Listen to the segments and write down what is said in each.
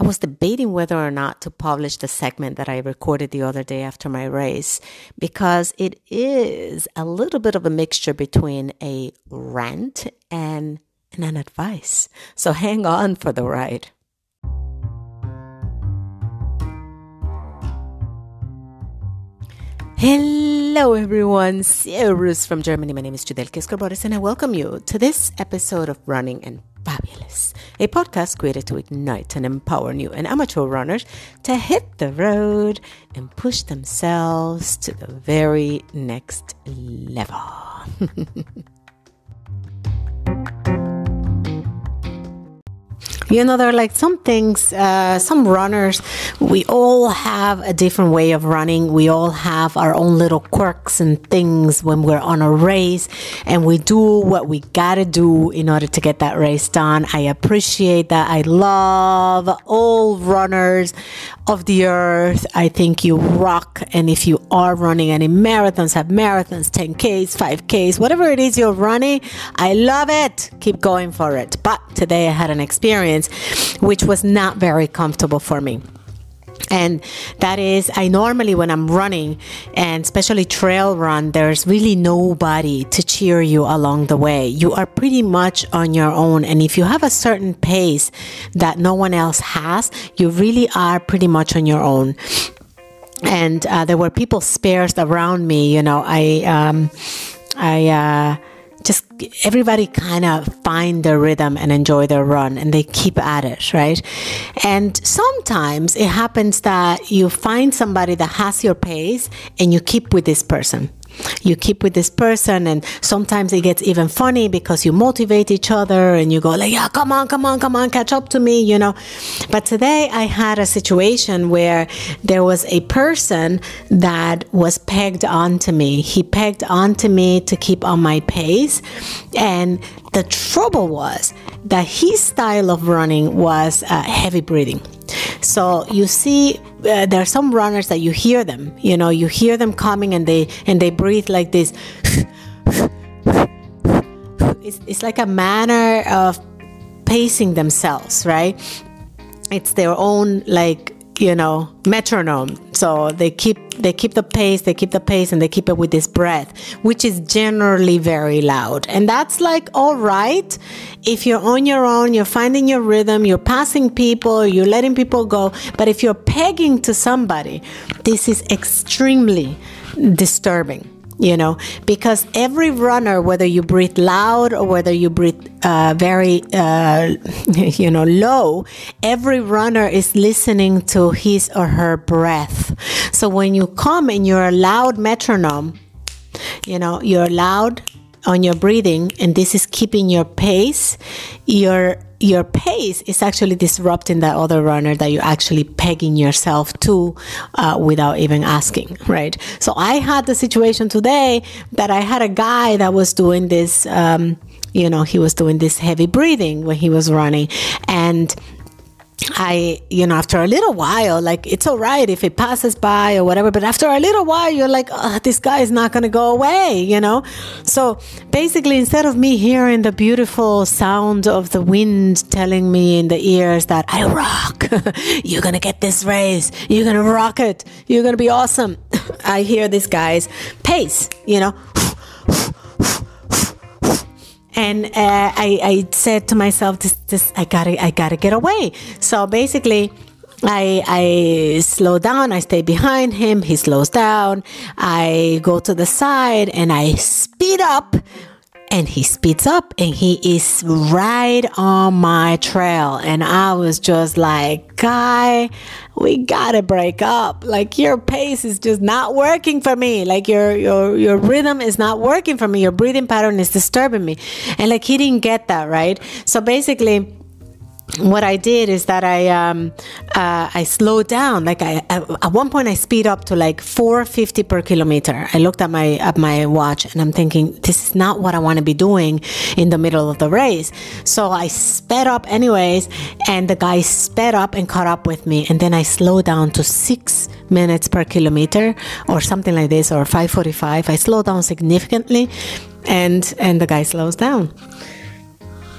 I was debating whether or not to publish the segment that I recorded the other day after my race because it is a little bit of a mixture between a rant and, and an advice. So hang on for the ride. Hello, everyone. Servus from Germany. My name is Judelki Escorbores, and I welcome you to this episode of Running and Fabulous, a podcast created to ignite and empower new and amateur runners to hit the road and push themselves to the very next level. You know, there are like some things, uh, some runners, we all have a different way of running. We all have our own little quirks and things when we're on a race and we do what we gotta do in order to get that race done. I appreciate that. I love all runners of the earth. I think you rock. And if you are running any marathons, have marathons, 10Ks, 5Ks, whatever it is you're running, I love it. Keep going for it. But today I had an experience experience, which was not very comfortable for me. And that is, I normally, when I'm running and especially trail run, there's really nobody to cheer you along the way. You are pretty much on your own. And if you have a certain pace that no one else has, you really are pretty much on your own. And uh, there were people sparse around me. You know, I, um, I, uh, just everybody kind of find their rhythm and enjoy their run and they keep at it, right? And sometimes it happens that you find somebody that has your pace and you keep with this person you keep with this person and sometimes it gets even funny because you motivate each other and you go like yeah come on come on come on catch up to me you know? But today i had a situation where there was a person that was pegged onto me. He pegged onto me to keep on my pace and the trouble was that his style of running was uh, heavy breathing so you see, uh, there are some runners that you hear them. You know, you hear them coming and they and they breathe like this. it's, it's like a manner of pacing themselves, right? It's their own like you know metronome so they keep they keep the pace they keep the pace and they keep it with this breath which is generally very loud. And that's like all right if you're on your own you're finding your rhythm you're passing people you're letting people go. But if you're pegging to somebody this is extremely disturbing you know because every runner whether you breathe loud or whether you breathe uh, very uh, you know low every runner is listening to his or her breath. So when you come and you're a loud metronome you know you're loud on your breathing and this is keeping your pace your your pace is actually disrupting that other runner that you're actually pegging yourself to uh, without even asking, right? So I had the situation today that I had a guy that was doing this. Um, you know, he was doing this heavy breathing when he was running, and I, you know, after a little while, like it's all right if it passes by or whatever, but after a little while, you're like, oh, this guy is not going to go away, you know? So basically, instead of me hearing the beautiful sound of the wind telling me in the ears that I rock, you're going to get this race, you're going to rock it, you're going to be awesome, I hear this guy's pace, you know? And uh, I, I said to myself, this, this, I gotta, I gotta get away. So basically, I, I slow down, I stay behind him, he slows down, I go to the side and I speed up and he speeds up and he is right on my trail. And i was just like guy we gotta break up. Like your pace is just not working for me. Like your your your rhythm is not working for me. Your breathing pattern is disturbing me. And like he didn't get that right? So basically what I did is that I um, uh, I slowed down. Like I at one point I speed up to like 450 per kilometer. I looked at my at my watch and I'm thinking this is not what I want to be doing in the middle of the race. So I sped up anyways, and the guy sped up and caught up with me. And then I slowed down to six minutes per kilometer or something like this, or 545. I slowed down significantly, and and the guy slows down.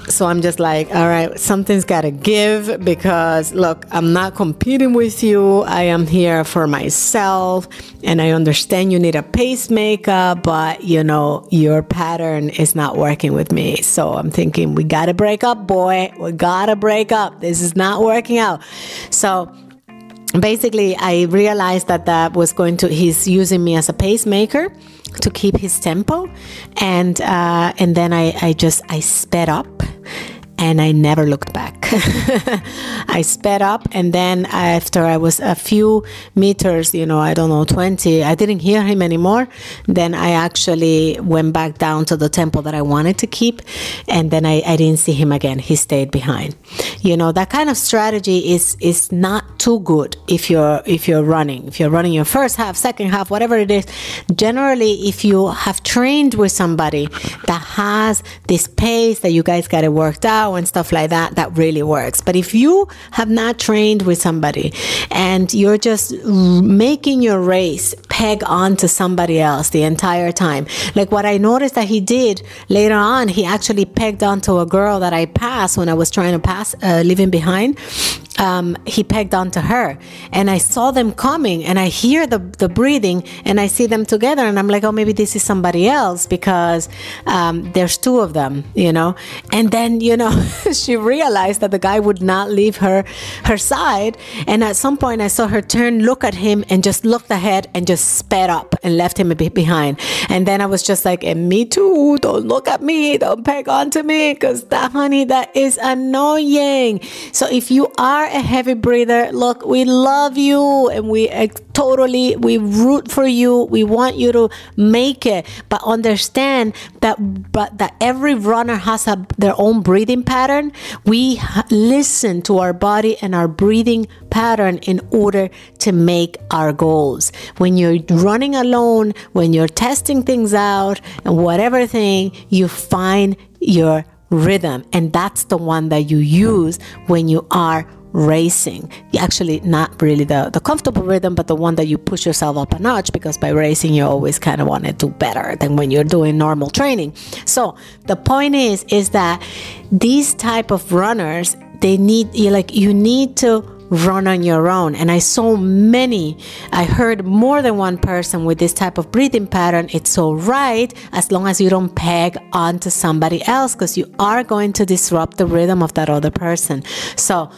So I'm just like, all right, something's got to give because look, I'm not competing with you. I am here for myself. And I understand you need a pacemaker, but you know, your pattern is not working with me. So I'm thinking, we got to break up, boy. We got to break up. This is not working out. So, basically i realized that that was going to he's using me as a pacemaker to keep his tempo. And uh, and then I, I just i sped up and I never looked back. I sped up, and then after I was a few meters, you know, I don't know, 20, I didn't hear him anymore. Then I actually went back down to the tempo that I wanted to keep, and then I, I didn't see him again. He stayed behind. You know, that kind of strategy is is not too good if you're if you're running. If you're running your first half, second half, whatever it is. Generally, if you have trained with somebody that has this pace that you guys got it worked out and stuff like that, that really works. But if you have not trained with somebody and you're just making your race peg onto somebody else the entire time, like what I noticed that he did later on, he actually pegged onto a girl that I passed when I was trying to pass, uh, leaving behind um, he pegged onto her. And i saw them coming and i hear the, the breathing and i see them together and i'm like oh maybe this is somebody else because um, there's two of them you know? And then you know she realized that the guy would not leave her her side. And at some point i saw her turn look at him and just looked ahead and just sped up and left him a bit behind. And then i was just like and me too. Don't look at me. Don't peg onto me because that honey that is annoying. So if you are are a heavy breather, look, we love you and we uh, totally we root for you. We want you to make it, but understand that but that every runner has a, their own breathing pattern. We listen to our body and our breathing pattern in order to make our goals. When you're running alone, when you're testing things out and whatever thing, you find your rhythm and that's the one that you use when you are racing. Actually, not really the, the comfortable rhythm, but the one that you push yourself up a notch because by racing, you always kind of want to do better than when you're doing normal training. So the point is, is that these type of runners, they need, you like, you need to run on your own. And I saw many, I heard more than one person with this type of breathing pattern. It's all right as long as you don't peg onto somebody else because you are going to disrupt the rhythm of that other person. So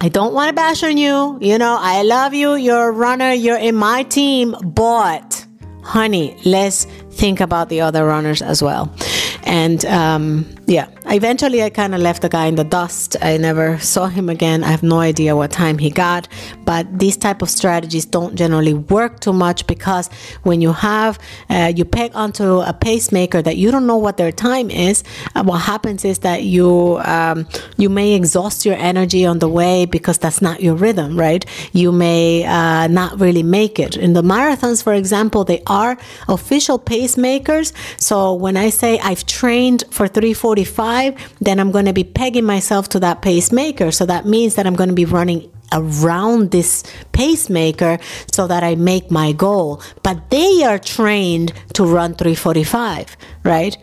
I don't want to bash on you. You know, I love you. You're a runner. You're in my team. But, honey, let's think about the other runners as well. And um, yeah, eventually I kind of left the guy in the dust. I never saw him again. I have no idea what time he got. But these type of strategies don't generally work too much because when you have uh, you peg onto a pacemaker that you don't know what their time is, uh, what happens is that you um, you may exhaust your energy on the way because that's not your rhythm, right? You may uh, not really make it. In the marathons, for example, they are official pacemakers. So when I say I've trained for 345 then I'm going to be pegging myself to that pacemaker. So that means that I'm going to be running around this pacemaker so that I make my goal. But they are trained to run 345, right?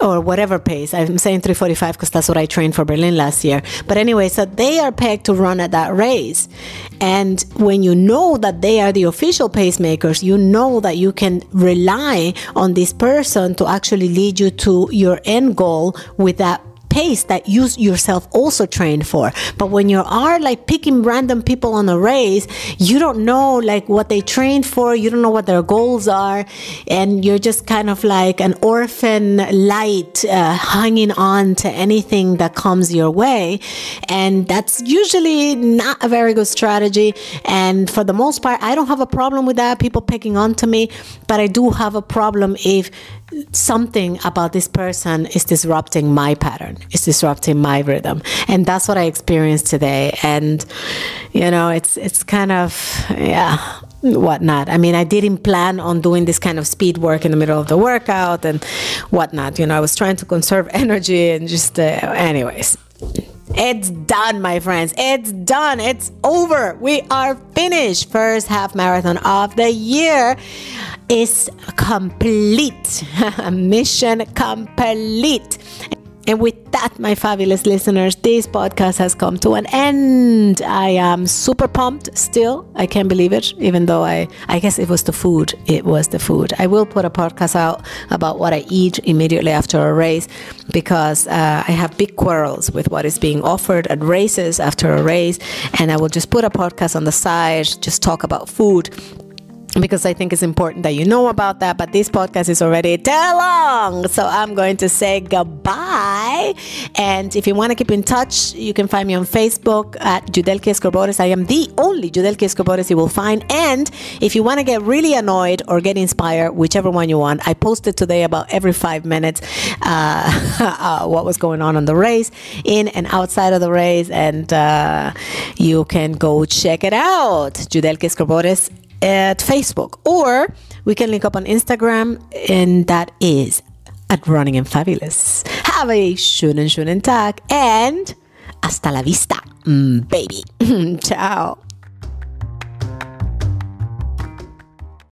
Or whatever pace. I'm saying 345 because that's what I trained for Berlin last year. But anyway, so they are pegged to run at that race. And when you know that they are the official pacemakers, you know that you can rely on this person to actually lead you to your end goal with that pace that you yourself also trained for. But when you are like picking random people on a race, you don't know like what they trained for, you don't know what their goals are, and you're just kind of like an orphan light uh, hanging on to anything that comes your way. And that's usually not a very good strategy. And for the most part, I don't have a problem with that, people picking on to me, but I do have a problem if something about this person is disrupting my pattern, is disrupting my rhythm. And that's what I experienced today. And, you know, it's, it's kind of, yeah, whatnot. I mean, I didn't plan on doing this kind of speed work in the middle of the workout and whatnot. You know, I was trying to conserve energy and just, uh, anyways. It's done, my friends. It's done. It's over. We are finished. First half marathon of the year is complete. Mission complete. And with that, my fabulous listeners, this podcast has come to an end. I am super pumped still. I can't believe it, even though I, I guess it was the food. It was the food. I will put a podcast out about what I eat immediately after a race because uh, I have big quarrels with what is being offered at races after a race. And I will just put a podcast on the side, just talk about food because I think it's important that you know about that. But this podcast is already too long. So I'm going to say goodbye. And if you want to keep in touch, you can find me on Facebook at Judelki Escorbores. I am the only Judelki Escorbores you will find. And if you want to get really annoyed or get inspired, whichever one you want, I posted today about every five minutes uh, uh, what was going on on the race, in and outside of the race. And uh, you can go check it out. Judelki Escorbores at Facebook, or we can link up on Instagram, and that is at Running and Fabulous. Have a schönen, schönen Tag, and hasta la vista, mm, baby. Ciao.